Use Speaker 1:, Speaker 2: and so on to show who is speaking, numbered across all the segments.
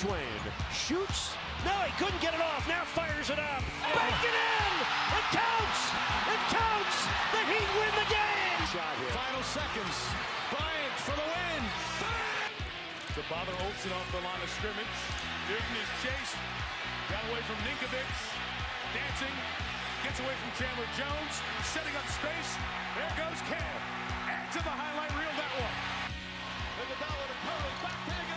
Speaker 1: Twain shoots. No, he couldn't get it off. Now fires it up. Back it in. It counts. It counts. The Heat win the game.
Speaker 2: Shot here.
Speaker 3: Final seconds. Bryant for the win.
Speaker 4: To bother Olsen off the line of scrimmage. Newton is chased. Got away from Ninkovich. Dancing. Gets away from Chandler Jones. Setting up space. There goes Cam. Add to the highlight reel that one.
Speaker 3: Iguodala to Curry. Back to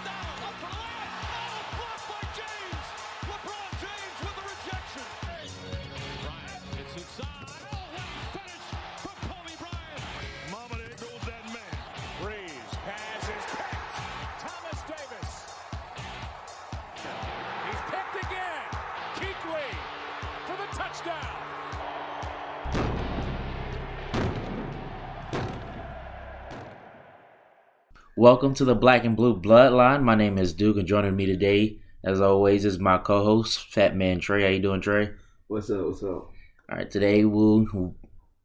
Speaker 5: Welcome to the Black and Blue Bloodline. My name is Duke, and joining me today, as always, is my co-host Fat Man Trey. How you doing, Trey?
Speaker 6: What's up? What's up?
Speaker 5: All right, today we'll,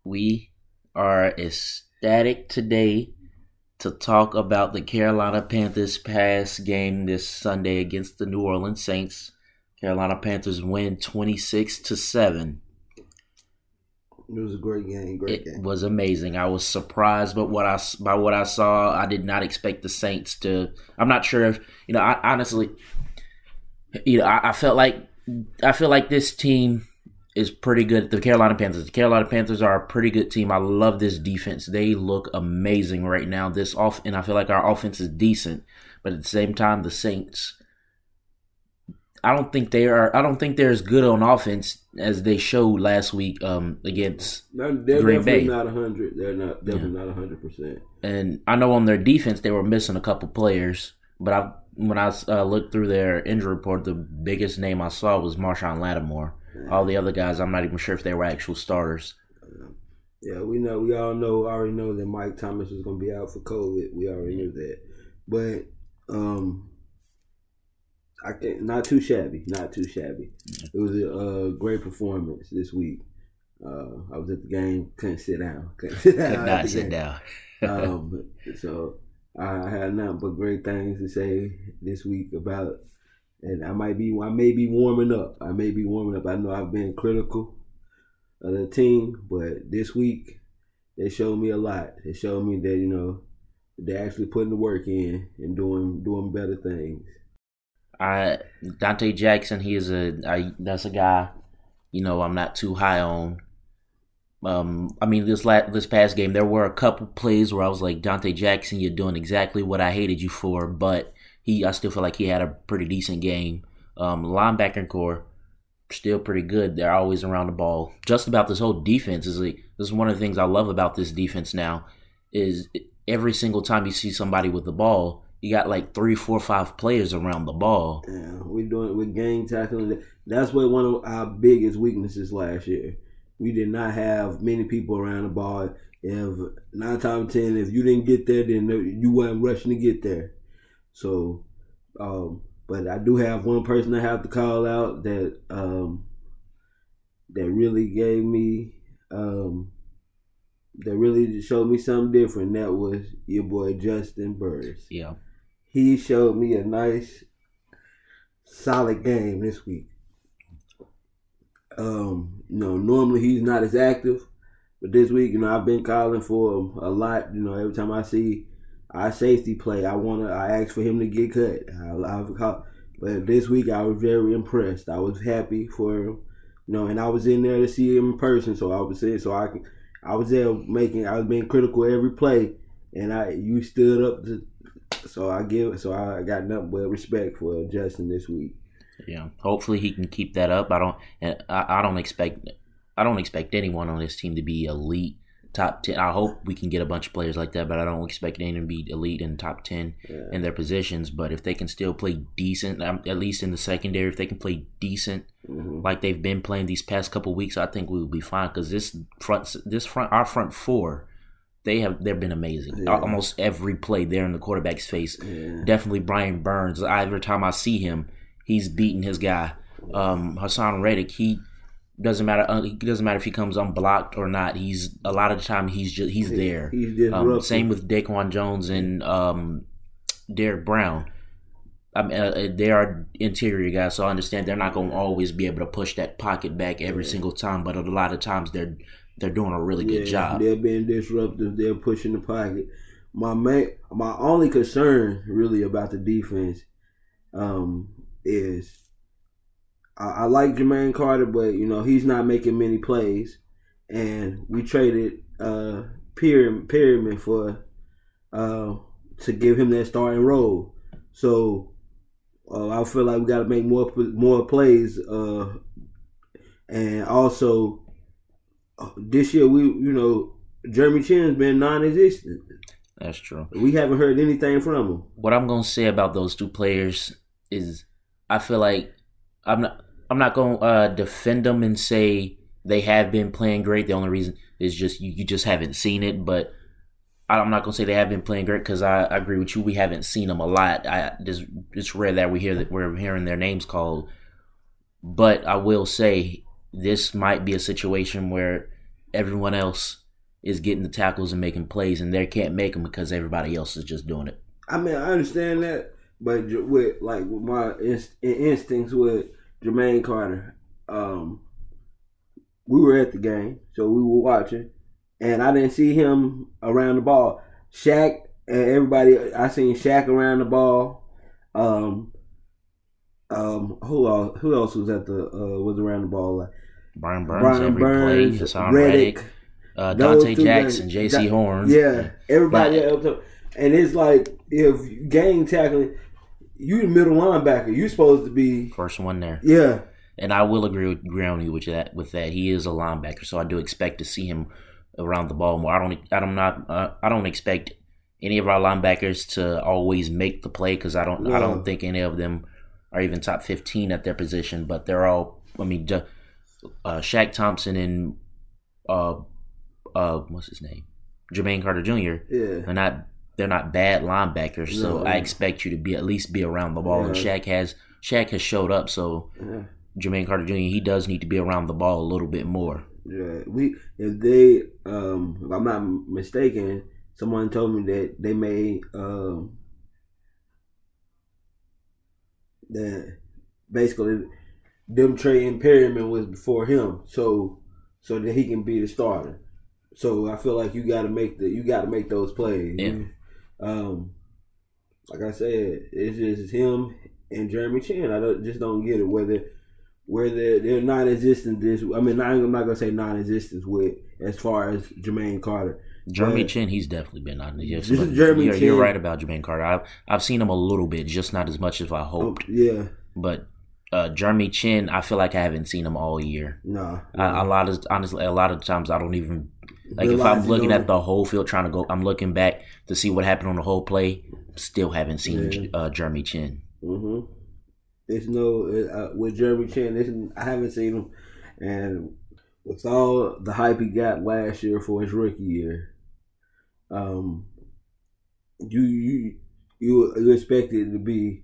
Speaker 5: we are ecstatic today to talk about the Carolina Panthers past game this Sunday against the New Orleans Saints. Carolina Panthers win twenty six to seven.
Speaker 6: It was a great game. Great
Speaker 5: It
Speaker 6: game.
Speaker 5: was amazing. I was surprised by what I by what I saw. I did not expect the Saints to. I'm not sure if you know. I honestly, you know, I, I felt like I feel like this team is pretty good. The Carolina Panthers. The Carolina Panthers are a pretty good team. I love this defense. They look amazing right now. This off, and I feel like our offense is decent. But at the same time, the Saints. I don't think they are. I don't think they're as good on offense as they showed last week um, against
Speaker 6: They're,
Speaker 5: Green Bay.
Speaker 6: not hundred. They're not definitely not hundred percent.
Speaker 5: and I know on their defense they were missing a couple players, but I when I uh, looked through their injury report, the biggest name I saw was Marshon Lattimore. All the other guys, I'm not even sure if they were actual starters.
Speaker 6: Yeah, we know. We all know. Already know that Mike Thomas was going to be out for COVID. We already knew that. But um, I can't. Not too shabby. Not too shabby. It was a uh, great performance this week. Uh, I was at the game. Couldn't sit down. Couldn't sit down.
Speaker 5: Could not sit
Speaker 6: game.
Speaker 5: down.
Speaker 6: um, so I had nothing but great things to say this week about, and I might be, I may be warming up. I may be warming up. I know I've been critical of the team, but this week they showed me a lot. They showed me that you know they're actually putting the work in and doing doing better things.
Speaker 5: I Donte Jackson, he is a I, that's a guy, you know, I'm not too high on. Um, I mean, this la- this past game, there were a couple plays where I was like, Donte Jackson, you're doing exactly what I hated you for, but he, I still feel like he had a pretty decent game. Um, linebacker core, still pretty good. They're always around the ball. Just about this whole defense is like this is one of the things I love about this defense now is every single time you see somebody with the ball, you got like three, four, five players around the ball.
Speaker 6: Yeah, we're doing with gang tackling. That's what one of our biggest weaknesses last year. We did not have many people around the ball. If nine times ten, if you didn't get there, then you weren't rushing to get there. So, um, but I do have one person I have to call out that um, that really gave me um, that really showed me something different. That was your boy Juston Burris
Speaker 5: Yeah.
Speaker 6: He showed me a nice, solid game this week. Um, you know, normally he's not as active, but this week, you know, I've been calling for him a lot. You know, every time I see our safety play, I wanna, I ask for him to get cut. I, I've called, but this week I was very impressed. I was happy for him. You know, and I was in there to see him in person, so I was there, so I I was there making, I was being critical every play, and I, you stood up to so I give so I got nothing but respect for Justin this week.
Speaker 5: Yeah. Hopefully he can keep that up. I don't and I, I don't expect I don't expect anyone on this team to be elite top ten. I hope we can get a bunch of players like that, but I don't expect anyone to be elite in top ten
Speaker 6: Yeah.
Speaker 5: in their positions. But if they can still play decent, um, at least in the secondary, if they can play decent
Speaker 6: Mhm.
Speaker 5: like they've been playing these past couple weeks, I think we will be fine. Because this front, this front, our front four, they have they've been amazing.
Speaker 6: Yeah.
Speaker 5: Almost every play there in the quarterback's face.
Speaker 6: Yeah.
Speaker 5: Definitely Brian Burns. Every time I see him, he's beating his guy. Um, Haason Reddick, he doesn't matter. Uh, it doesn't matter if he comes unblocked or not. He's a lot of the time he's just he's there.
Speaker 6: He's just
Speaker 5: Um, same with Daquan Jones and um, Derrick Brown. I mean, uh, they are interior guys, so I understand they're not going to always be able to push that pocket back every yeah. single time. But a lot of times they're they're doing a really good job.
Speaker 6: They're being disruptive. They're pushing the pocket. My main, my only concern really about the defense um, is I, I like Jermaine Carter, but you know he's not making many plays, and we traded uh, Perryman for uh, to give him that starting role. So uh, I feel like we got to make more more plays, uh, and also uh, this year we you know Jeremy Chinn's been non-existent.
Speaker 5: That's true.
Speaker 6: We haven't heard anything from him.
Speaker 5: What I'm gonna say about those two players is, I feel like I'm not I'm not gonna uh, defend them and say they have been playing great. The only reason is just you, you just haven't seen it, but I'm not gonna say they have been playing great because I, I, agree with you. We haven't seen them a lot. I just it's rare that we hear that we're hearing their names called. But I will say this might be a situation where everyone else is getting the tackles and making plays, and they can't make them because everybody else is just doing it.
Speaker 6: I mean, I understand that, but with like with my inst- instincts with Jermaine Carter, um, we were at the game, so we were watching and I didn't see him around the ball. Shaq and everybody, I seen Shaq around the ball. Um, um, who else? Who else was at the uh, was around the ball?
Speaker 5: Brian Burns, Brian every Burns, play. Haason Reddick, uh, Donte Jackson, Jaycee Horn.
Speaker 6: Yeah, everybody. Not, and it's like if gang tackling, you the middle linebacker. You're supposed to be
Speaker 5: first one there.
Speaker 6: Yeah,
Speaker 5: and I will agree with, agree with that. With that, he is a linebacker, so I do expect to see him around the ball more. I don't. I'm not. Uh, I don't expect any of our linebackers to always make the play because I don't. Yeah. I don't think any of them are even top 15 at their position. But they're all. I mean, uh, Shaq Thompson and uh, uh, what's his name, Jermaine Carter Jr.
Speaker 6: Yeah,
Speaker 5: they're not. They're not bad linebackers, no. so I expect you to be at least be around the ball. Yeah. And Shaq has Shaq has showed up, so yeah. Jermaine Carter Jr. He does need to be around the ball a little bit more.
Speaker 6: Yeah, we if they um if I'm not mistaken, someone told me that they made um that basically them trading Perryman was before him, so so that he can be the starter. So I feel like you got to make the you got to make those plays.
Speaker 5: Yeah.
Speaker 6: Um, like I said, it's just him and Jeremy Chinn. I don't, just don't get it whether where they're they're non-existent. This I mean, I'm not gonna say non-existent with as far as Jermaine Carter.
Speaker 5: Jeremy but, Chinn, he's definitely been non-existent. This is Jeremy you're, Chinn. You're right about Jermaine Carter. I've I've seen him a little bit, just not as much as I hoped.
Speaker 6: Oh, yeah,
Speaker 5: but. Uh, Jeremy Chinn, I feel like I haven't seen him all year.
Speaker 6: No,
Speaker 5: nah, a lot of honestly, a lot of times I don't even like if I'm looking at the whole field, trying to go, I'm looking back to see what happened on the whole play. Still haven't seen yeah. uh, Jeremy Chinn.
Speaker 6: Mm-hmm. There's no uh, with Jeremy Chinn. I haven't seen him, and with all the hype he got last year for his rookie year, um, you you you, you expect it to be,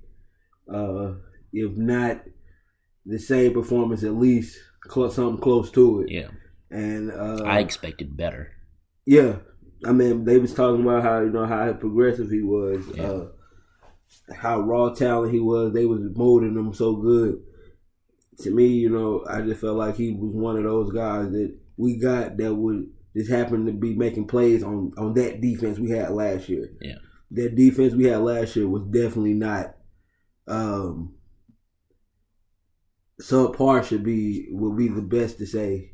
Speaker 6: uh, if not the same performance, at least cl- something close to it.
Speaker 5: Yeah,
Speaker 6: and uh,
Speaker 5: I expected better.
Speaker 6: Yeah, I mean they was talking about how you know how progressive he was. Yeah. Uh, how raw talent he was. They was molding him so good. To me, you know, I just felt like he was one of those guys that we got that would just happen to be making plays on on that defense we had last year.
Speaker 5: Yeah,
Speaker 6: that defense we had last year was definitely not. Um, subpar should be would be the best to say.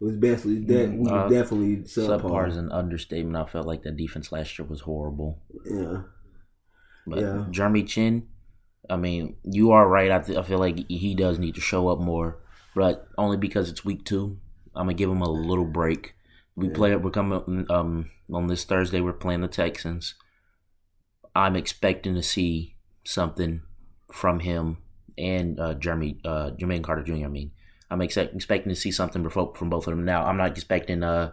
Speaker 6: It was definitely that mm, uh, definitely subpar.
Speaker 5: subpar is an understatement. I felt like the defense last year was horrible.
Speaker 6: Yeah.
Speaker 5: But yeah. Jeremy Chinn, I mean, you are right. I, th- I feel like he does need to show up more, but only because it's week two. I'm gonna give him a little break. We yeah. play. We're coming um, on this Thursday. We're playing the Texans. I'm expecting to see something from him and uh, Jeremy uh, Jermaine Carter Jr. I mean, I'm ex- expecting to see something from both of them. Now, I'm not expecting a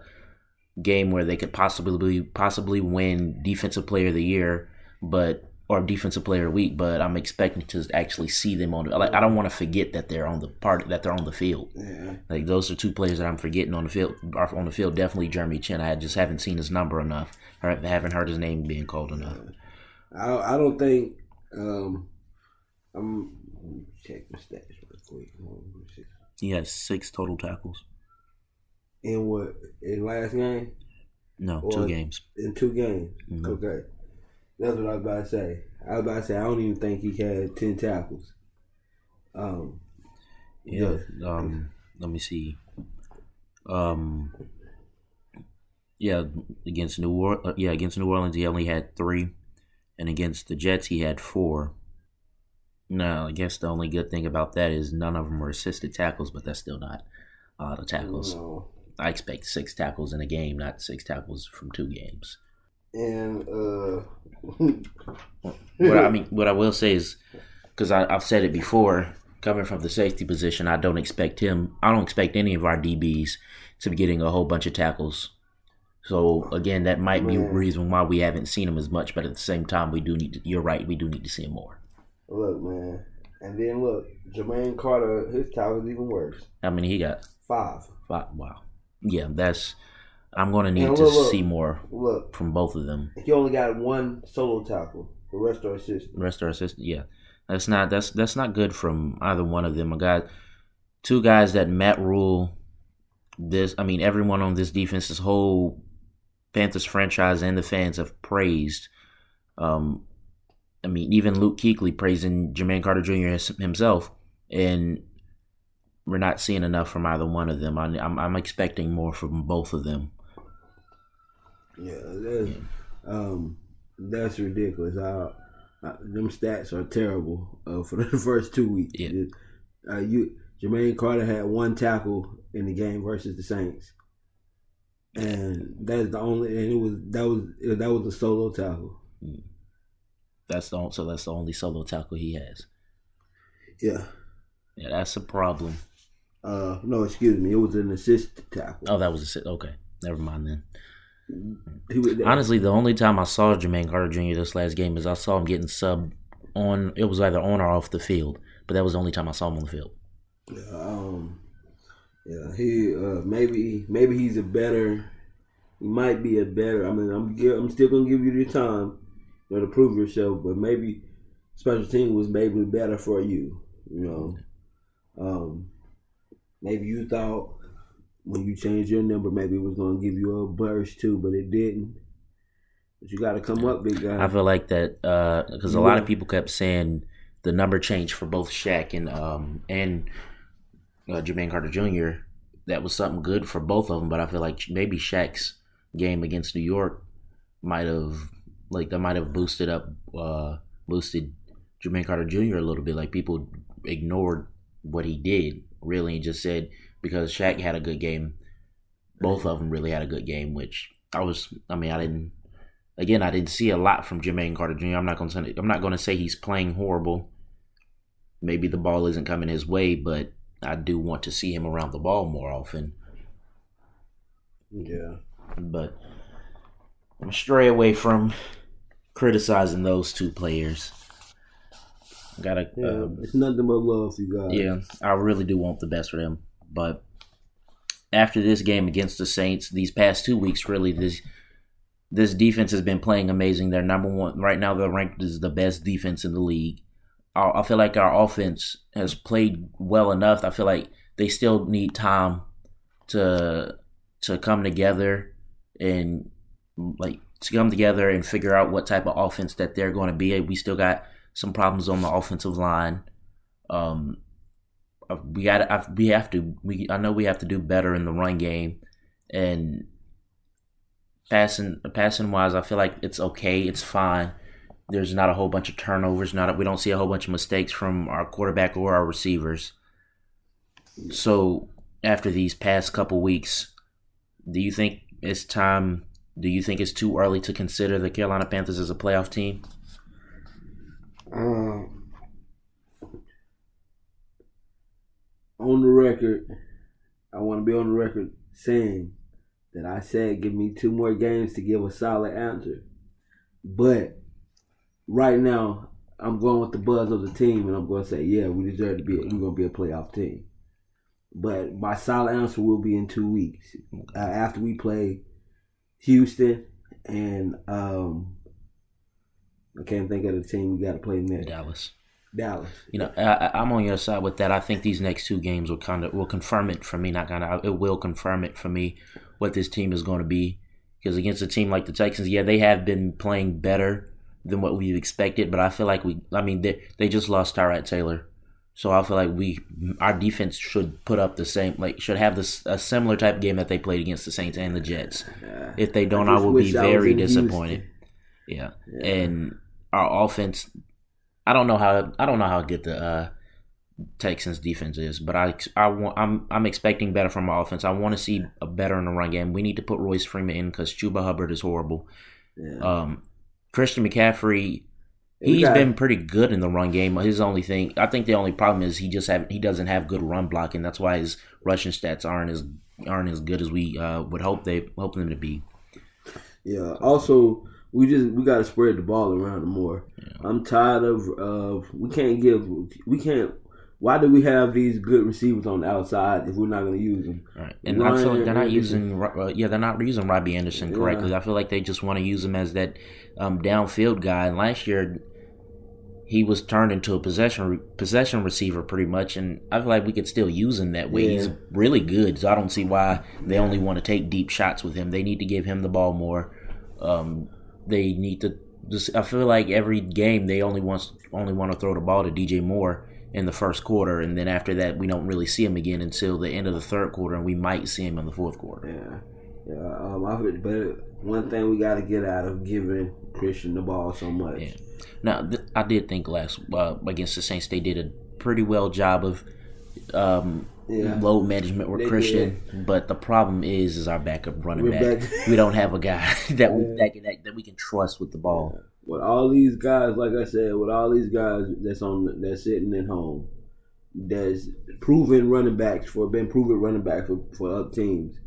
Speaker 5: game where they could possibly possibly win Defensive Player of the Year, but or defensive player week, but I'm expecting to actually see them on. The, like I don't want to forget that they're on the part that they're on the field.
Speaker 6: Yeah.
Speaker 5: Like those are two players that I'm forgetting on the field. Are on the field, definitely Jeremy Chinn. I just haven't seen his number enough. I haven't heard his name being called enough.
Speaker 6: I I don't think um, I'm check the stats real quick. Hold on, let me see.
Speaker 5: He has six total tackles.
Speaker 6: In what in last game?
Speaker 5: No,
Speaker 6: Or-
Speaker 5: two games.
Speaker 6: In two games.
Speaker 5: Mhm.
Speaker 6: Okay. That's what I was about to say. I was about to say I don't even think he had ten tackles. Um
Speaker 5: Yeah. Um. Let me see. Um. Yeah, against New Orleans. Yeah, against New Orleans, he only had three, and against the Jets, he had four. No, I guess the only good thing about that is none of them were assisted tackles, but that's still not a lot of tackles.
Speaker 6: no.
Speaker 5: I expect six tackles in a game, not six tackles from two games.
Speaker 6: And uh
Speaker 5: what I mean, what I will say is, because I've said it before, coming from the safety position, I don't expect him. I don't expect any of our DBs to be getting a whole bunch of tackles. So again, that might be a reason why we haven't seen him as much. But at the same time, we do need. To, you're right. We do need to see him more.
Speaker 6: look man. And then look, Jermaine Carter, his tackle is even worse.
Speaker 5: I mean, he got
Speaker 6: Five.
Speaker 5: five. Wow. Yeah, that's. I'm going to need
Speaker 6: And
Speaker 5: to
Speaker 6: look, look.
Speaker 5: see more
Speaker 6: Look,
Speaker 5: from both of them.
Speaker 6: he only got one solo tackle. The rest are assisted.
Speaker 5: The rest are assistant. Yeah, that's not that's that's not good from either one of them. I got two guys that Matt Rhule. This, I mean, everyone on this defense, this whole Panthers franchise and the fans have praised. Um, I mean, even Luke Kuechly praising Jermaine Carter Jr. himself, and we're not seeing enough from either one of them. I, I'm I'm expecting more from both of them.
Speaker 6: Yeah, that's um, that's ridiculous. Uh, uh, them stats are terrible uh, for the first two weeks.
Speaker 5: Yeah.
Speaker 6: Uh, you Jermaine Carter had one tackle in the game versus the Saints, and that's the only. And it was that was that was a solo tackle.
Speaker 5: That's the so that's the only solo tackle he has.
Speaker 6: Yeah.
Speaker 5: Yeah, that's a problem.
Speaker 6: Uh, no, excuse me. It was an assist tackle.
Speaker 5: Oh, that was a. Okay, never mind then. Honestly, the only time I saw Jermaine Carter Jr. this last game is I saw him getting subbed on. It was either on or off the field, but that was the only time I saw him on the field.
Speaker 6: Yeah, um, yeah, he uh, maybe maybe he's a better. He might be a better. I mean, I'm I'm still gonna give you the time, you know, to prove yourself. But maybe special team was maybe better for you. You know, um, maybe you thought when you changed your number, maybe it was gonna give you a burst too, but it didn't. But you got to come up, big guy.
Speaker 5: I feel like that because a lot of people kept saying the number change for both Shaq and um and uh, Jermaine Carter Jr. That was something good for both of them, but I feel like maybe Shaq's game against New York might have like that might have boosted up uh boosted Jermaine Carter Jr. a little bit. Like people ignored what he did really and just said because Shaq had a good game, both of them really had a good game. Which I was, I mean, I didn't again, I didn't see a lot from Jermaine Carter Jr. I'm not going to I'm not going to say he's playing horrible. Maybe the ball isn't coming his way, but I do want to see him around the ball more often.
Speaker 6: yeah,
Speaker 5: But I'm stray away from criticizing those two players. Gotta,
Speaker 6: yeah.
Speaker 5: um,
Speaker 6: it's nothing but love for you guys.
Speaker 5: yeah, I really do want the best for them. But after this game against the Saints, these past two weeks, really, this this defense has been playing amazing. They're number one right now. They're ranked as the best defense in the league. I feel like our offense has played well enough. I feel like they still need time to to come together and like to come together and figure out what type of offense that they're going to be. We still got some problems on the offensive line. Um, we got we have to we I know we have to do better in the run game. And passing passing wise I feel like it's okay. It's fine. There's not a whole bunch of turnovers. Not we don't see a whole bunch of mistakes from our quarterback or our receivers. So after these past couple weeks do you think it's time do you think it's too early to consider the Carolina Panthers as a playoff team?
Speaker 6: Um, on the record, I want to be on the record saying that I said give me two more games to give a solid answer. But right now, I'm going with the buzz of the team, and I'm going to say, yeah, we deserve to be. We're going to be a playoff team. But my solid answer will be in two weeks uh, after we play Houston and um, I can't think of the team we got to play next.
Speaker 5: Dallas
Speaker 6: Dallas.
Speaker 5: You know, I, I'm on your side with that. I think these next two games will kind of will confirm it for me. Not kind of, it will confirm it for me what this team is going to be. Because against a team like the Texans, yeah, they have been playing better than what we expected. But I feel like we, I mean, they they just lost Tyrod Taylor, so I feel like we our defense should put up the same, like should have this a similar type of game that they played against the Saints and the Jets. If they don't, I,
Speaker 6: just
Speaker 5: will be
Speaker 6: I
Speaker 5: very disappointed. Yeah. and our offense, I don't know how I don't know how good the uh, Texans defense is, but I I want I'm I'm expecting better from my offense. I want to see a better in the run game. We need to put Royce Freeman in because Chuba Hubbard is horrible.
Speaker 6: Yeah.
Speaker 5: Um, Christian McCaffrey, he's been pretty good in the run game. His only thing, I think, the only problem is he just have he doesn't have good run blocking. That's why his rushing stats aren't as aren't as good as we uh, would hope they hope them to be.
Speaker 6: Yeah. Also, we just we got to spread the ball around more. I'm tired of of we can't give we can't. Why do we have these good receivers on the outside if we're not going to use them?
Speaker 5: Right, and I feel like they're not
Speaker 6: Ryan
Speaker 5: using, uh, yeah, they're not using Robbie Anderson correctly. I feel like they just want to use him as that um, downfield guy. And last year, he was turned into a possession possession receiver pretty much, and I feel like we could still use him that way. He's really good, so I don't see why they only want to take deep shots with him. They need to give him the ball more. Um, they need to. Just, I feel like every game they only wants only want to throw the ball to DJ Moore in the first quarter, and then after that we don't really see him again until the end of the third quarter, and we might see him in the fourth quarter.
Speaker 6: Yeah, yeah. Um, I, but one thing we got to get out of giving Christian the ball so much.
Speaker 5: Yeah. Now, th- I did think last uh, against the Saints they did a pretty well job of um,
Speaker 6: Yeah.
Speaker 5: load management with
Speaker 6: They
Speaker 5: Christian, but the problem is is our backup running
Speaker 6: We're
Speaker 5: back.
Speaker 6: back-
Speaker 5: we don't have a guy that we that, can- that, that we can trust with the ball.
Speaker 6: With all these guys, like I said, with all these guys that's on that's sitting at home, that's proven running backs for been proven running back for, for other teams.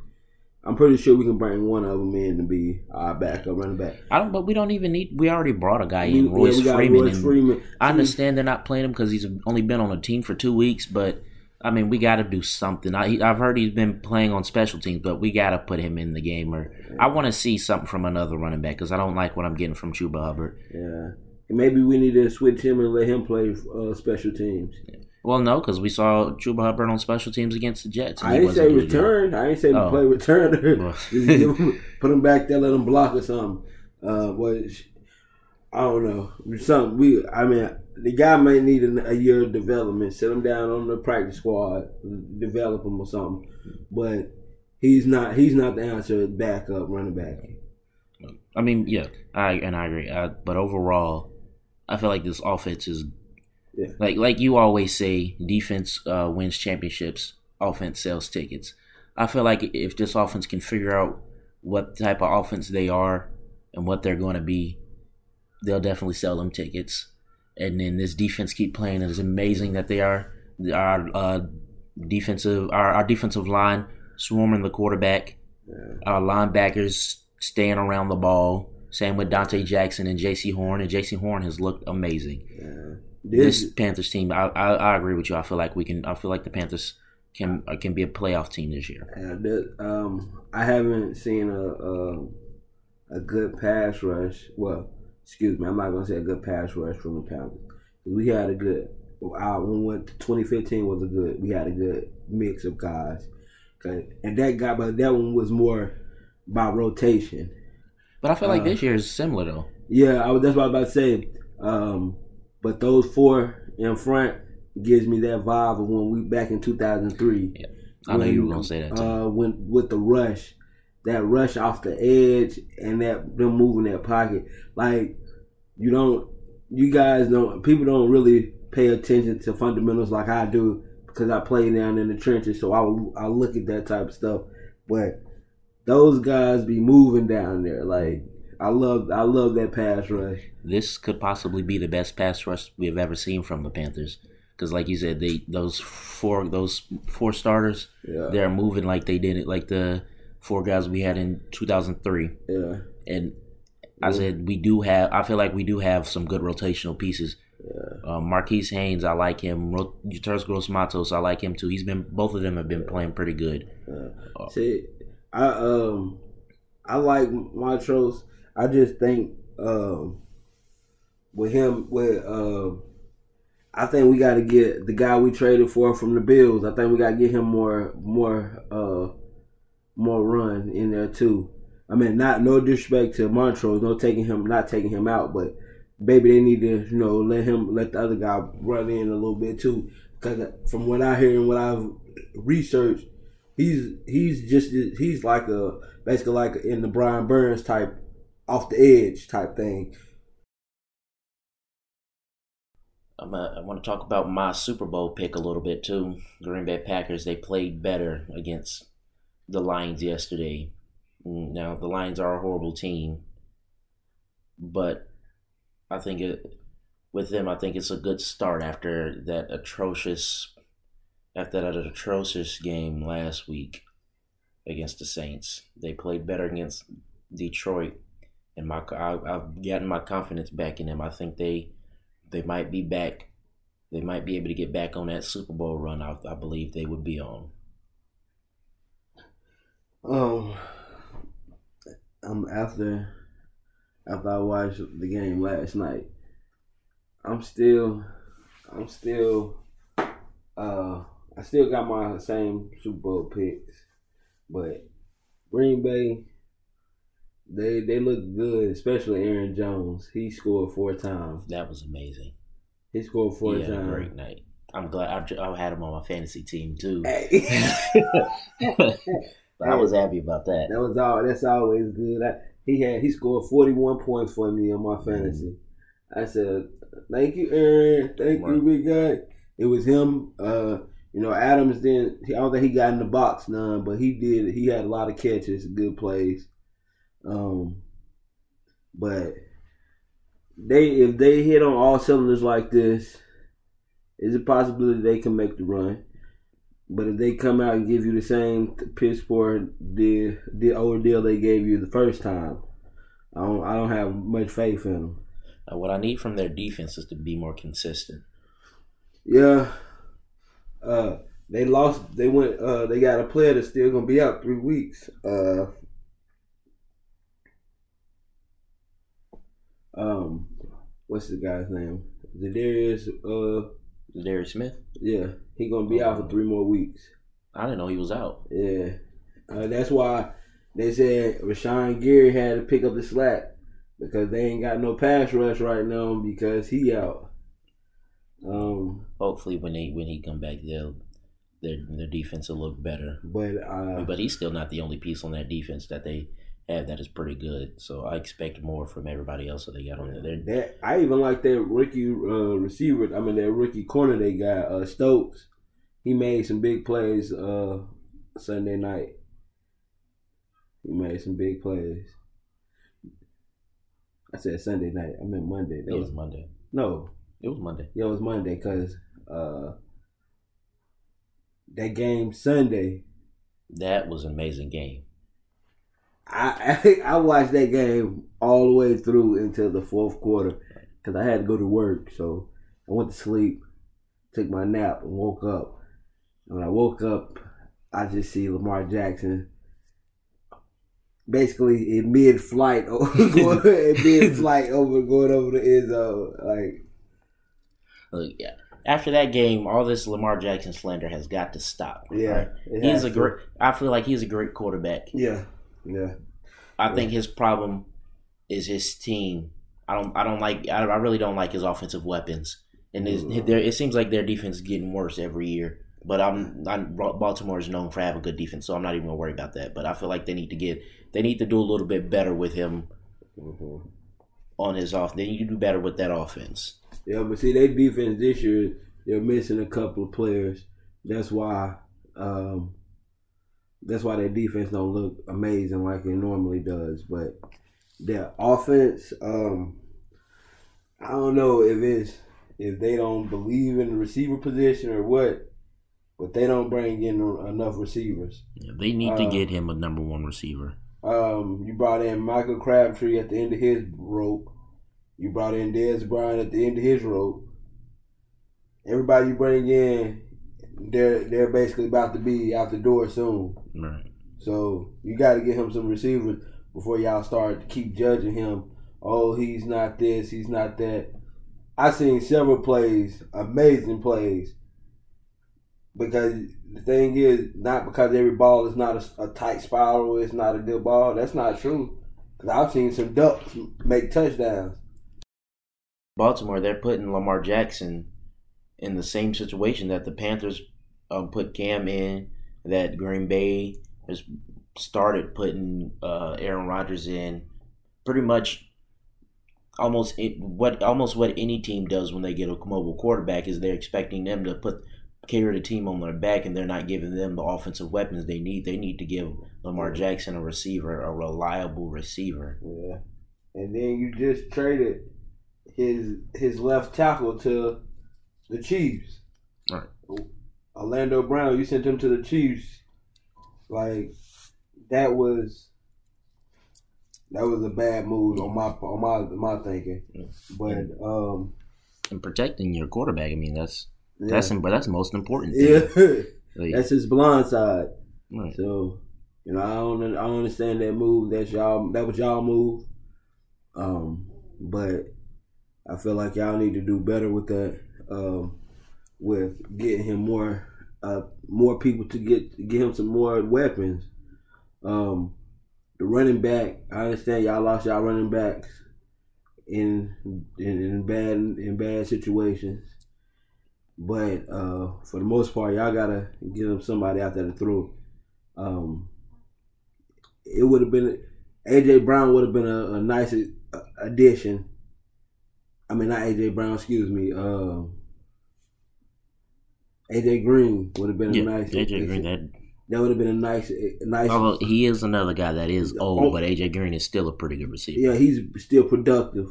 Speaker 6: I'm pretty sure we can bring one of them in to be our backup running back.
Speaker 5: I don't, but we don't even need. We already brought a guy in,
Speaker 6: yeah,
Speaker 5: Royce
Speaker 6: got
Speaker 5: Freeman.
Speaker 6: Royce Freeman.
Speaker 5: I understand they're not playing him because he's only been on a team for two weeks, but I mean, we got to do something. I, I've heard he's been playing on special teams, but we got to put him in the game. Or I want to see something from another running back because I don't like what I'm getting from Chuba Hubbard.
Speaker 6: Yeah, maybe we need to switch him and let him play uh, special teams.
Speaker 5: Well, no, because we saw Chuba Hubbard on special teams against the Jets.
Speaker 6: I didn't say return. I didn't say
Speaker 5: Oh.
Speaker 6: play returner.
Speaker 5: Well.
Speaker 6: Just give him- put him back there, let him block or something. Uh, I don't know. Something we. I mean, the guy may need a, a year of development. Sit him down on the practice squad, develop him or something. But he's not. He's not the answer. Backup running back.
Speaker 5: I mean, yeah, I and I agree. Uh, but overall, I feel like this offense is
Speaker 6: Yeah.
Speaker 5: like like you always say, defense uh, wins championships, offense sells tickets. I feel like if this offense can figure out what type of offense they are and what they're going to be, they'll definitely sell them tickets. And then this defense keep playing It is amazing that they are. Our uh, defensive, our, our defensive line swarming the quarterback. Our linebackers staying around the ball. Same with Donte Jackson and Jaycee Horn, and Jaycee Horn has looked amazing.
Speaker 6: This,
Speaker 5: This Panthers team, I, I I agree with you. I feel like we can. I feel like the Panthers can uh, can be a playoff team this year.
Speaker 6: Yeah, that, um, I haven't seen a, a a good pass rush. Well, excuse me, I'm not gonna say a good pass rush from the Panthers. We had a good. Our, when we went to 2015 was a good. We had a good mix of guys, and that guy, but that one was more by rotation.
Speaker 5: But I feel like
Speaker 6: Uh,
Speaker 5: this year is similar though.
Speaker 6: Yeah, I, was- that's what I was about to say. Um, but those four in front gives me that vibe of when we back in 2003.
Speaker 5: Yeah, I know you were gonna say that too.
Speaker 6: Uh, when with the rush, that rush off the edge and that them moving that pocket, like you don't, you guys don't, people don't really pay attention to fundamentals like I do because I play down in the trenches, so I I look at that type of stuff. But those guys be moving down there, like I love, I love that pass rush.
Speaker 5: this could possibly be the best pass rush we have ever seen from the Panthers. Because, like you said, they those four those four starters,
Speaker 6: Yeah.
Speaker 5: they're moving like they did it, like the four guys we had in 2003.
Speaker 6: Yeah,
Speaker 5: And I said we do have. I feel like we do have some good rotational pieces. Uh, Marquis Haynes, I like him. Terz Gross Matos, I like him too. He's been both of them have been playing pretty good.
Speaker 6: See, I um, I like Montrose. I just think um, with him, with um, I think we got to get the guy we traded for from the Bills. I think we got to get him more more uh more run in there too. I mean, not no disrespect to Montrose, no taking him, not taking him out, but maybe they need to, you know, let him let the other guy run in a little bit too. Because from what I hear and what I've researched, he's he's just he's like a basically like in the Brian Burns type, off the edge type thing.
Speaker 5: I'm a, I want to talk about my Super Bowl pick a little bit too. Green Bay Packers they played better against the Lions yesterday. Mm, now the Lions are a horrible team, but I think it with them I think it's a good start after that atrocious after that atrocious game last week against the Saints. They played better against Detroit, and my I, I've gotten my confidence back in them. I think they they might be back. They might be able to get back on that Super Bowl run. I, I believe they would be on.
Speaker 6: Um, um, after after I watched the game last night, I'm still, I'm still, uh, I still got my same Super Bowl picks, but Green Bay, they they look good, especially Aaron Jones. He scored four times.
Speaker 5: That was amazing.
Speaker 6: He scored four
Speaker 5: he
Speaker 6: times.
Speaker 5: a great night. I'm glad I've, I had him on my fantasy team too.
Speaker 6: Hey.
Speaker 5: But I was happy about that.
Speaker 6: That was all. That's always good. I, he had he scored forty one points for me on my fantasy. I said, "Thank you, Aaron. Thank you,
Speaker 5: Right.
Speaker 6: big guy." It was him. Uh, you know, Adams didn't. I don't think he got in the box none, but he did. He had a lot of catches, good plays. Um, but they if they hit on all cylinders like this, is a possibility they can make the run. But if they come out and give you the same piss poor deal, the old deal they gave you the first time, I don't. I don't have much faith in them.
Speaker 5: Uh, what I need from their defense is to be more consistent.
Speaker 6: Yeah. Uh, they lost. They went. Uh, they got a player that's still gonna be out three weeks. Uh, um, what's the guy's name? Zadarius. Uh,
Speaker 5: Darius Smith.
Speaker 6: yeah, he gonna be out for three more weeks.
Speaker 5: I didn't know he was out.
Speaker 6: Yeah, uh, that's why they said Rashan Gary had to pick up the slack because they ain't got no pass rush right now because he out. Um,
Speaker 5: Hopefully, when they when he come back, they'll their their defense will look better.
Speaker 6: but uh,
Speaker 5: But he's still not the only piece on that defense that they have that is pretty good. So I expect more from everybody else that they got on there. They're,
Speaker 6: that I even like that rookie uh, receiver. I mean that rookie corner they got uh, Stokes. He made some big plays uh, Sunday night. He made some big plays. I said Sunday night. I meant Monday. That
Speaker 5: it
Speaker 6: was
Speaker 5: was Monday.
Speaker 6: no.
Speaker 5: It was Monday.
Speaker 6: Yeah, it was Monday because uh, that game Sunday.
Speaker 5: That was an amazing game.
Speaker 6: I I watched that game all the way through until the fourth quarter because I had to go to work. So I went to sleep, took my nap, and woke up. And when I woke up, I just see Lamar Jackson basically in mid flight, going in mid flight over going over the end zone. Like
Speaker 5: Look, yeah. After that game, all this Lamar Jackson slander has got to stop.
Speaker 6: yeah,
Speaker 5: right? he's a great. I feel like he's a great quarterback.
Speaker 6: yeah yeah.
Speaker 5: I think his problem is his team. I don't. I don't like. I, I really don't like his offensive weapons. And his,
Speaker 6: Mm.
Speaker 5: their, it seems like their defense is getting worse every year. But I'm, I'm. Baltimore is known for having a good defense, so I'm not even gonna worry about that. But I feel like they need to get. They need to do a little bit better with him
Speaker 6: Mhm.
Speaker 5: on his off. They need to do better with that offense.
Speaker 6: Yeah, but see, their defense this year, they're missing a couple of players. That's why, um, that's why their defense don't look amazing like it normally does. But their offense, um, I don't know if it's if they don't believe in the receiver position or what, but they don't bring in enough receivers.
Speaker 5: Yeah, they need to
Speaker 6: Uh,
Speaker 5: get him a number one receiver.
Speaker 6: Um, you brought in Michael Crabtree at the end of his rope. You brought in Dez Bryant at the end of his rope. Everybody you bring in, they're they're basically about to be out the door soon.
Speaker 5: Right.
Speaker 6: So you got to get him some receivers before y'all start to keep judging him. Oh, he's not this, he's not that. I seen several plays, amazing plays. Because the thing is, not because every ball is not a, a tight spiral, it's not a good ball. That's not true. Because I've seen some ducks make touchdowns.
Speaker 5: Baltimore, they're putting Lamar Jackson in the same situation that the Panthers um, put Cam in, that Green Bay has started putting uh, Aaron Rodgers in. Pretty much, almost it, what almost what any team does when they get a mobile quarterback is they're expecting them to put carry the team on their back, and they're not giving them the offensive weapons they need. They need to give Lamar Jackson a receiver, a reliable receiver.
Speaker 6: Yeah. And then you just traded his his left tackle to the Chiefs.
Speaker 5: Right.
Speaker 6: Orlando Brown, you sent him to the Chiefs. Like that was that was a bad move on my on my my thinking. But um
Speaker 5: And protecting your quarterback, I mean, that's
Speaker 6: yeah.
Speaker 5: that's but that's most important thing.
Speaker 6: yeah.
Speaker 5: Like,
Speaker 6: That's his blind side.
Speaker 5: right.
Speaker 6: So, you know, I don't I don't understand that move. That's y'all that was y'all move. Um, but I feel like y'all need to do better with that. Um, with getting him more uh more people to get get him some more weapons. Um, the running back, I understand y'all lost y'all running backs in in, in bad in bad situations. But uh, for the most part, y'all gotta get them somebody out there to throw. Um, it would have been AJ Brown would have been a, a nice addition. I mean, not AJ Brown, excuse me. Uh, AJ Green would have been
Speaker 5: Yeah,
Speaker 6: a nice.
Speaker 5: AJ Green. That
Speaker 6: that would have been a nice, a nice.
Speaker 5: although he is another guy that is
Speaker 6: Oh.
Speaker 5: old, but AJ Green is still a pretty good receiver.
Speaker 6: yeah, he's still productive,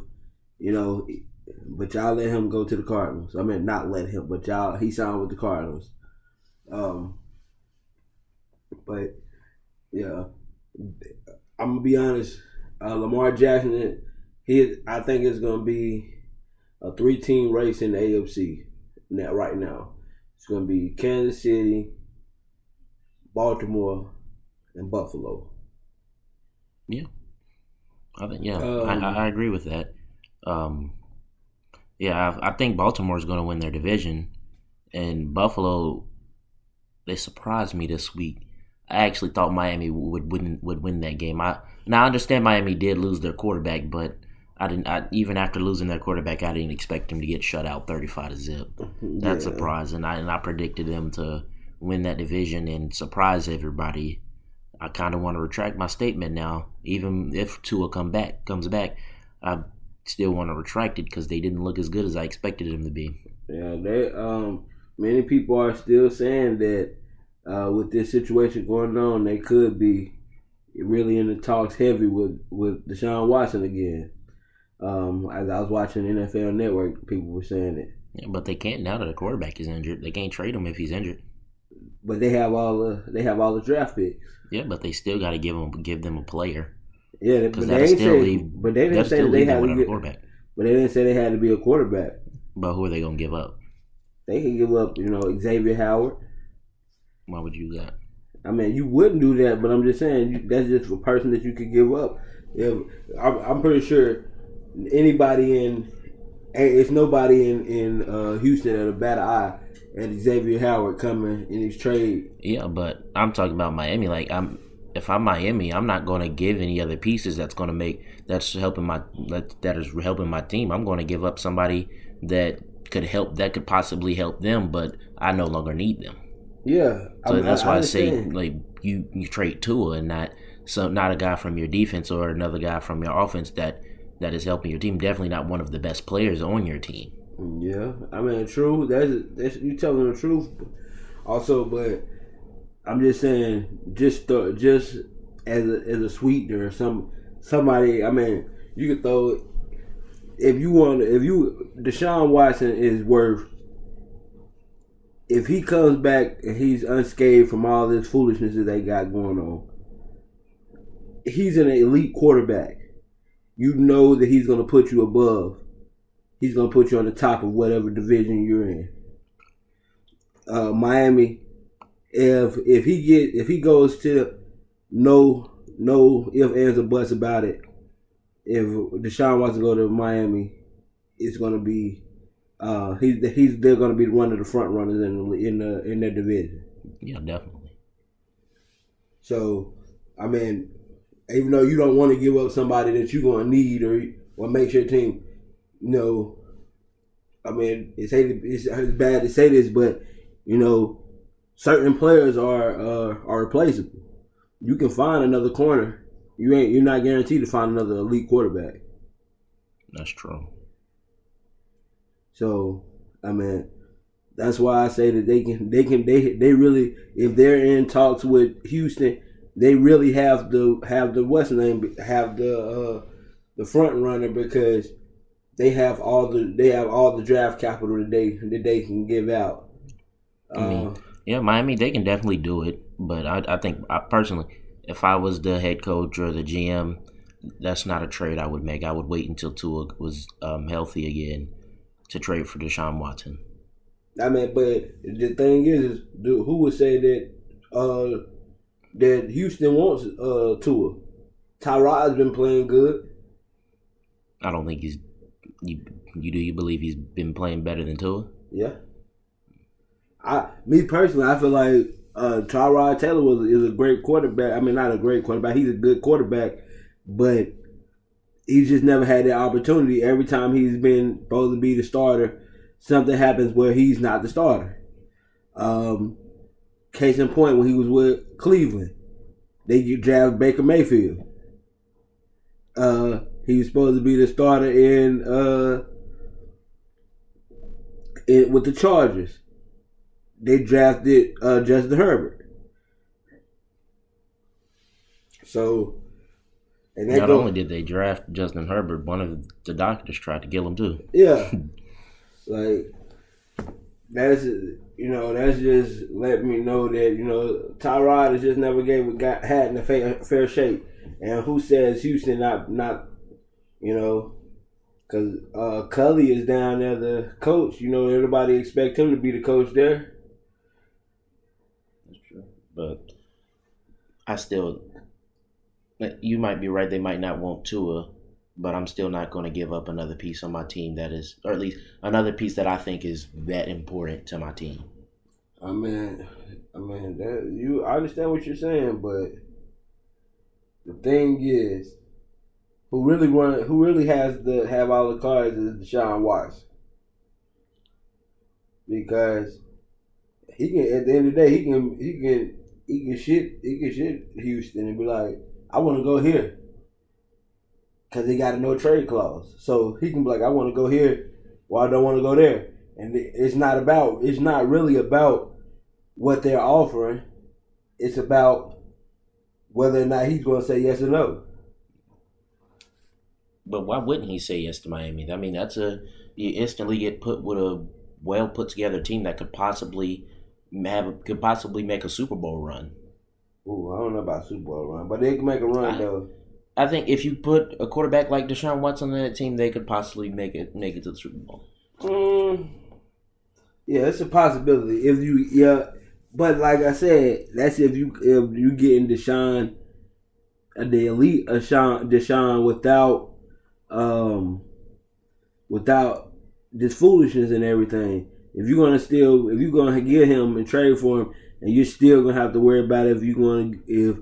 Speaker 6: you know. But y'all let him go to the Cardinals. I mean, not let him, but y'all he signed with the Cardinals. Um, but yeah, I'm gonna be honest. Uh, Lamar Jackson, he I think it's gonna be a three team race in the AFC. Now, right now, it's gonna be Kansas City, Baltimore, and Buffalo.
Speaker 5: Yeah, I think yeah,
Speaker 6: Um,
Speaker 5: I, I agree with that. Um, yeah, I, I think is going to win their division, and Buffalo. They surprised me this week. I actually thought Miami would win would win that game. I now I understand Miami did lose their quarterback, but I didn't. I, even after losing their quarterback, I didn't expect them to get shut out thirty five to zip. That's
Speaker 6: Yeah.
Speaker 5: surprising. I and I predicted them to win that division and surprise everybody. I kind of want to retract my statement now. Even if Tua come back comes back, I still want to retract it because they didn't look as good as I expected them to be.
Speaker 6: Yeah, they um many people are still saying that uh, with this situation going on, they could be really in the talks heavy with with Deshaun Watson again. Um, as I was watching NFL Network, people were saying it,
Speaker 5: Yeah, but they can't now that the quarterback is injured. They can't trade him if he's injured.
Speaker 6: but they have all the they have all the draft picks.
Speaker 5: Yeah, but they still got to give him give them a player
Speaker 6: Yeah,
Speaker 5: because
Speaker 6: but they
Speaker 5: still
Speaker 6: say,
Speaker 5: leave.
Speaker 6: but they didn't say they had to get,
Speaker 5: quarterback.
Speaker 6: but they didn't say they had to be a quarterback.
Speaker 5: But who are they gonna give up?
Speaker 6: They can give up, you know, Xavier Howard.
Speaker 5: Why would you do that?
Speaker 6: I mean, you wouldn't do that, but I'm just saying you, that's just a person that you could give up. If I'm, I'm pretty sure anybody in it's nobody in in uh, Houston at a bad eye at Xavier Howard coming in his trade.
Speaker 5: Yeah, but I'm talking about Miami. Like I'm, if I'm Miami, I'm not going to give any other pieces that's going to make that's helping my that that is helping my team. I'm going to give up somebody that could help that could possibly help them, but I no longer need them.
Speaker 6: Yeah,
Speaker 5: So
Speaker 6: I-
Speaker 5: that's
Speaker 6: I
Speaker 5: why I, say like you you trade Tua and not so not a guy from your defense or another guy from your offense that that is helping your team. Definitely not one of the best players on your team.
Speaker 6: Yeah, I mean, true. That's, that's you telling the truth. Also, but I'm just saying, just th- just as a, as a sweetener, some somebody. I mean, you could throw if you want. If you Deshaun Watson is worth. If he comes back and he's unscathed from all this foolishness that they got going on, he's an elite quarterback. You know that he's going to put you above he's gonna put you on the top of whatever division you're in. Uh, Miami, if if he get if he goes to no no if ands or buts about it, if Deshaun wants to go to Miami, it's gonna be uh, he's he's they're going to be one of the front runners in the in the in their division.
Speaker 5: Yeah, definitely.
Speaker 6: So, I mean, even though you don't want to give up somebody that you're going to need or or makes your team, you know, I mean, it's it's, it's bad to say this, but you know, certain players are uh, are replaceable. You can find another corner. You ain't you're not guaranteed to find another elite quarterback.
Speaker 5: That's true.
Speaker 6: So, I mean, that's why I say that they can they can they they really if they're in talks with Houston, they really have the have the what's name have the uh, the front runner because they have all the they have all the draft capital that they that they can give out.
Speaker 5: I mean,
Speaker 6: Uh,
Speaker 5: yeah, Miami, they can definitely do it. But I, I think, I, personally, if I was the head coach or the GM, that's not a trade I would make. I would wait until Tua was um, healthy again to trade for Deshaun Watson.
Speaker 6: I mean, but the thing is, is who would say that uh that Houston wants uh Tua? Tyrod's been playing good.
Speaker 5: I don't think he's. You, you do you believe he's been playing better than Tua?
Speaker 6: Yeah. I me personally, I feel like uh Tyrod Taylor was is a great quarterback. I mean, not a great quarterback. He's a good quarterback, but he's just never had that opportunity. Every time he's been supposed to be the starter, something happens where he's not the starter. Um, case in point, when he was with Cleveland, they drafted Baker Mayfield. Uh, he was supposed to be the starter in uh in, with the Chargers. They drafted uh, Justin Herbert. So, and
Speaker 5: Not only did they draft Justin Herbert, one of the doctors tried to kill him too.
Speaker 6: Yeah. like that's you know that's just let me know that you know Tyrod has just never gave got hat in a fair, fair shake. And who says Houston not not you know because uh, Culley is down there the coach. You know everybody expect him to be the coach there.
Speaker 5: That's true. But I still, you might be right. They might not want Tua, but I'm still not going to give up another piece on my team that is, or at least another piece that I think is that important to my team.
Speaker 6: I mean, I mean that you. I understand what you're saying, but the thing is, who really run, who really has the have all the cards is Deshaun Watson, because he can. At the end of the day, he can. He can. He can shit. He can shit Houston and be like, I want to go here. Cause they got a no trade clause, so he can be like, I want to go here, or I don't want to go there. And it's not about. It's not really about what they're offering. It's about whether or not he's going to say yes or no.
Speaker 5: But why wouldn't he say yes to Miami? I mean, that's a you instantly get put with a well put together team that could possibly have could possibly make a Super Bowl run.
Speaker 6: Ooh, I don't know about Super Bowl run, but they can make a run
Speaker 5: I-
Speaker 6: though.
Speaker 5: I think if you put a quarterback like Deshaun Watson on that team, they could possibly make it make it to the Super Bowl.
Speaker 6: Mm, yeah, it's a possibility if you yeah, but like I said, that's if you if you getting Deshaun, uh, the elite Deshaun Deshaun without um without this foolishness and everything. If you're gonna still if you're gonna get him and trade for him, and you're still gonna have to worry about if you're gonna if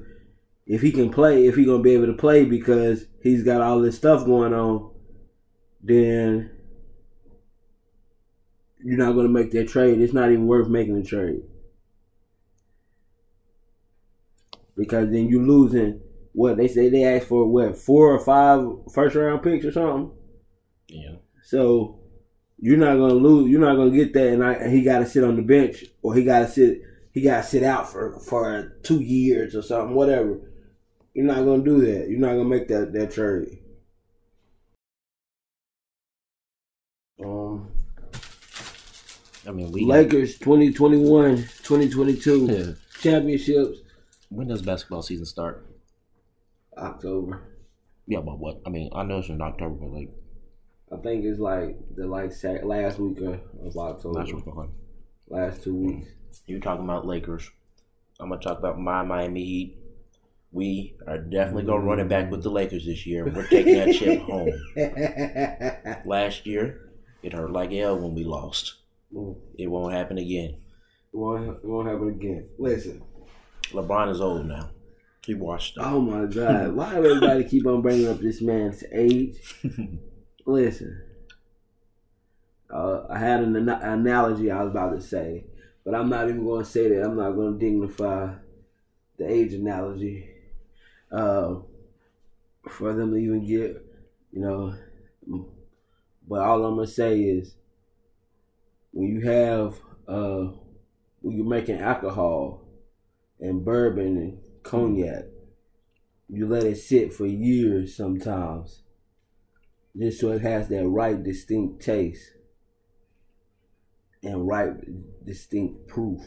Speaker 6: if he can play, if he's gonna be able to play because he's got all this stuff going on, then you're not going to make that trade. It's not even worth making the trade. Because then you're losing what they say they asked for what four or five first round picks or something.
Speaker 5: Yeah.
Speaker 6: So you're not gonna lose. You're not gonna get that, and, I, and he got to sit on the bench, or he got to sit. He got to sit out for for two years or something, whatever. You're not gonna do that. You're not gonna make that that trade. Um,
Speaker 5: I mean, we
Speaker 6: Lakers 2021, 2022
Speaker 5: Yeah.
Speaker 6: championships
Speaker 5: When does basketball season start?
Speaker 6: October.
Speaker 5: Yeah, but what? I mean, I know it's in October, but like
Speaker 6: I think it's like the like last week of, October.
Speaker 5: last.
Speaker 6: Last two weeks.
Speaker 5: You're talking about Lakers? I'm gonna talk about my Miami Heat. We are definitely gonna run it back with the Lakers this year. We're taking that chip home. Last year, It hurt like hell when we lost.
Speaker 6: Mm.
Speaker 5: It won't happen again.
Speaker 6: It won't, it won't happen again. Listen.
Speaker 5: LeBron is old now. He washed up.
Speaker 6: Oh my God! Why do everybody keep on bringing up this man's age? Listen, uh, I had an ana- analogy I was about to say, but I'm not even going to say that. I'm not going to dignify the age analogy uh, for them to even get, you know. But all I'm gonna say is, when you have, uh, when you're making alcohol and bourbon and cognac, you let it sit for years sometimes, just so it has that right distinct taste and right distinct proof.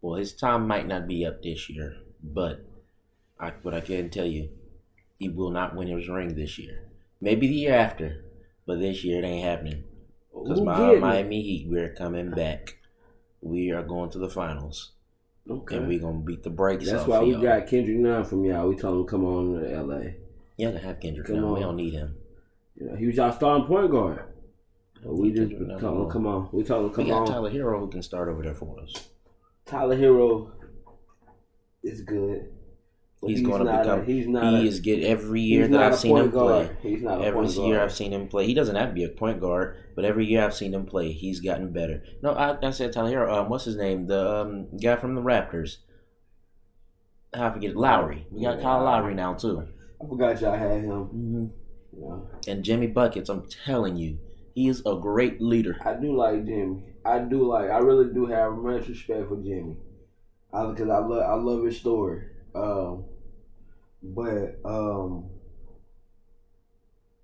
Speaker 5: Well, his time might not be up this year, but I, what I can tell you, he will not win his ring this year. Maybe the year after, but this year it ain't happening. Because my? Miami Heat, we're coming back. We are going to the finals,
Speaker 6: Okay.
Speaker 5: and we're gonna beat the brakes
Speaker 6: That's why we
Speaker 5: y'all.
Speaker 6: got Kendrick Nunn from y'all. We told him come on to LA.
Speaker 5: You don't have Kendrick
Speaker 6: Come
Speaker 5: now. We don't need him.
Speaker 6: You know, he was our starting point guard. But we just
Speaker 5: Kendrick
Speaker 6: told him come on. We told him come
Speaker 5: we got
Speaker 6: on.
Speaker 5: Tyler Herro who can start over there for us.
Speaker 6: Tyler Herro is good. But
Speaker 5: He's, going to become.
Speaker 6: A, he's not.
Speaker 5: he
Speaker 6: a,
Speaker 5: is good every year that I've seen him
Speaker 6: guard.
Speaker 5: play.
Speaker 6: He's not a
Speaker 5: Every year
Speaker 6: guard.
Speaker 5: I've seen him play. He doesn't have to be a point guard, but every year I've seen him play, he's gotten better. No, I, I said Tyler. Um, what's his name? The um, guy from the Raptors. I forget Lowry. We got
Speaker 6: Yeah.
Speaker 5: Kyle Lowry now too.
Speaker 6: I forgot y'all had him.
Speaker 5: hmm
Speaker 6: You know,
Speaker 5: And Jimmy buckets. I'm telling you, he is a great leader.
Speaker 6: I do like Jimmy. I do like. I really do have much respect for Jimmy, because I love. I love his story. Um, but um,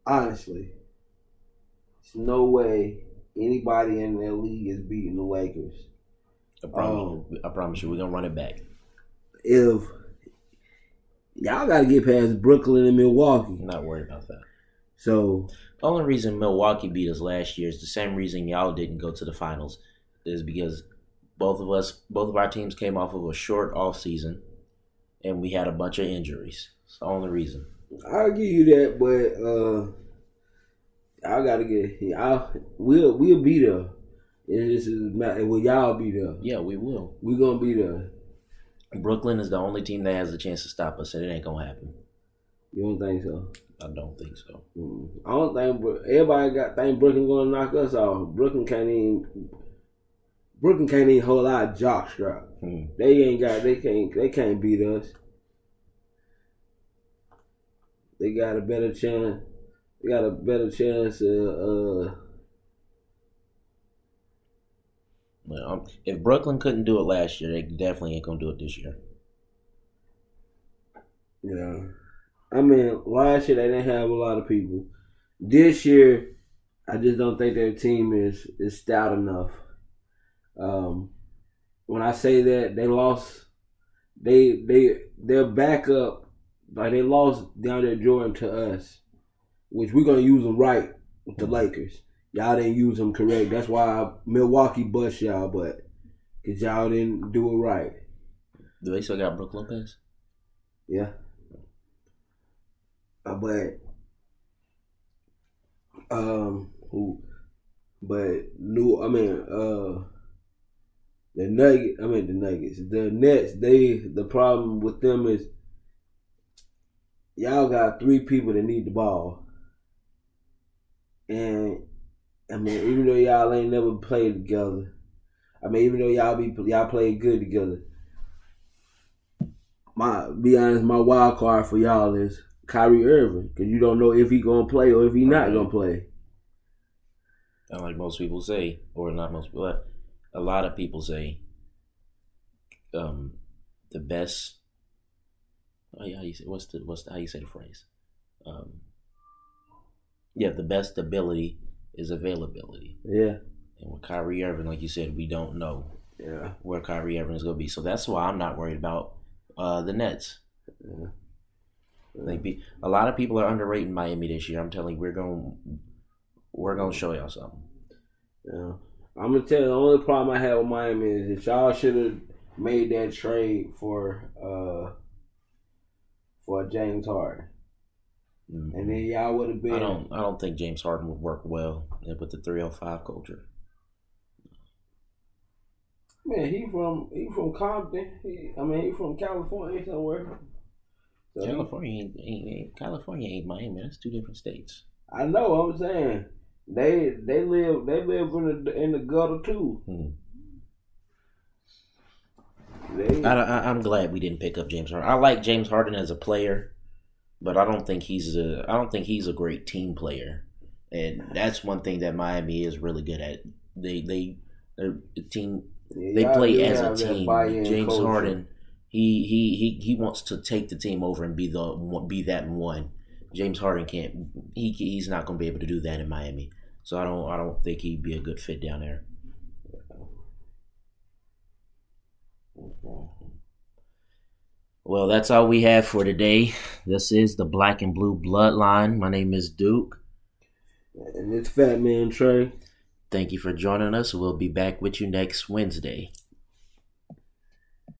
Speaker 6: honestly, there's no way anybody in the league is beating the Lakers.
Speaker 5: I promise. You, I promise you, we're gonna run it back.
Speaker 6: If y'all got to get past Brooklyn and Milwaukee,
Speaker 5: I'm not worried about that.
Speaker 6: so
Speaker 5: The only reason Milwaukee beat us last year is the same reason y'all didn't go to the finals, is because both of us, both of our teams came off of a short off season, and we had a bunch of injuries. It's the only reason.
Speaker 6: I'll give you that. But uh, I got to get. I we'll we'll be there. It's just a matter. Will y'all be there?
Speaker 5: Yeah, we will.
Speaker 6: We gonna be there.
Speaker 5: Brooklyn is the only team that has a chance to stop us, and it ain't gonna happen.
Speaker 6: You don't think so?
Speaker 5: I don't think so.
Speaker 6: Mm. I don't think. Everybody got think Brooklyn gonna knock us off. Brooklyn can't even. Brooklyn can't even hold our jock strap.
Speaker 5: Hmm.
Speaker 6: They ain't got. They can't. They can't beat us. They got a better chance. They got a better chance of. Uh,
Speaker 5: Well, if Brooklyn couldn't do it last year, they definitely ain't gonna do it this year.
Speaker 6: Yeah. I mean, last year they didn't have a lot of people. This year, I just don't think their team is is stout enough. Um, when I say that they lost, they they their backup, like they lost DeAndre Jordan to us, which we're gonna use them right with the Lakers. Y'all didn't use them correct. That's why Milwaukee bust y'all, but cause y'all didn't do it right.
Speaker 5: Do they still got Brook Lopez?
Speaker 6: Yeah. Uh, but um who but new I mean uh the nugget I mean the nuggets. The Nets, they the problem with them is y'all got three people that need the ball. And I mean, even though y'all ain't never played together, I mean, even though y'all be y'all played good together, my be honest, my wild card for y'all is Kyrie Irving because you don't know if he gonna play or if he not gonna play.
Speaker 5: And like most people say, or not most, but a lot of people say, um, the best. How you how you say what's the what's the, how you say the phrase? Um, yeah, the best ability is availability.
Speaker 6: Yeah,
Speaker 5: And with Kyrie Irving, like you said, we don't know
Speaker 6: yeah,
Speaker 5: where Kyrie Irving is going to be. So that's why I'm not worried about uh, the Nets.
Speaker 6: yeah.
Speaker 5: Like be, a lot of people are underrating Miami this year. I'm telling you, we're going we're going to show y'all something.
Speaker 6: yeah. I'm gonna tell you the only problem I have with Miami is that y'all should have made that trade for uh for James Harden. mm-hmm. and then y'all would have been. I
Speaker 5: don't. I don't think James Harden would work well with the three oh five culture.
Speaker 6: Man, he from he from Compton. He, I mean, he from California somewhere.
Speaker 5: So California ain't, ain't, ain't, California ain't Miami. That's two different states.
Speaker 6: I know. I'm saying they they live they live in the in the gutter too. Hmm.
Speaker 5: They, I, am glad we didn't pick up James Harden. I like James Harden as a player, but I don't think he's a I don't think he's a great team player, and that's one thing that Miami is really good at. They they their team yeah, they play as a team. James. Harden, he, he he he wants to take the team over and be the be that one. James Harden can't. He he's not going to be able to do that in Miami. So I don't I don't think he'd be a good fit down there. Well, that's all we have for today. This is the Black and Blue Bloodline. My name is Duke.
Speaker 6: And it's Fat Man Trey.
Speaker 5: Thank you for joining us. We'll be back with you next Wednesday.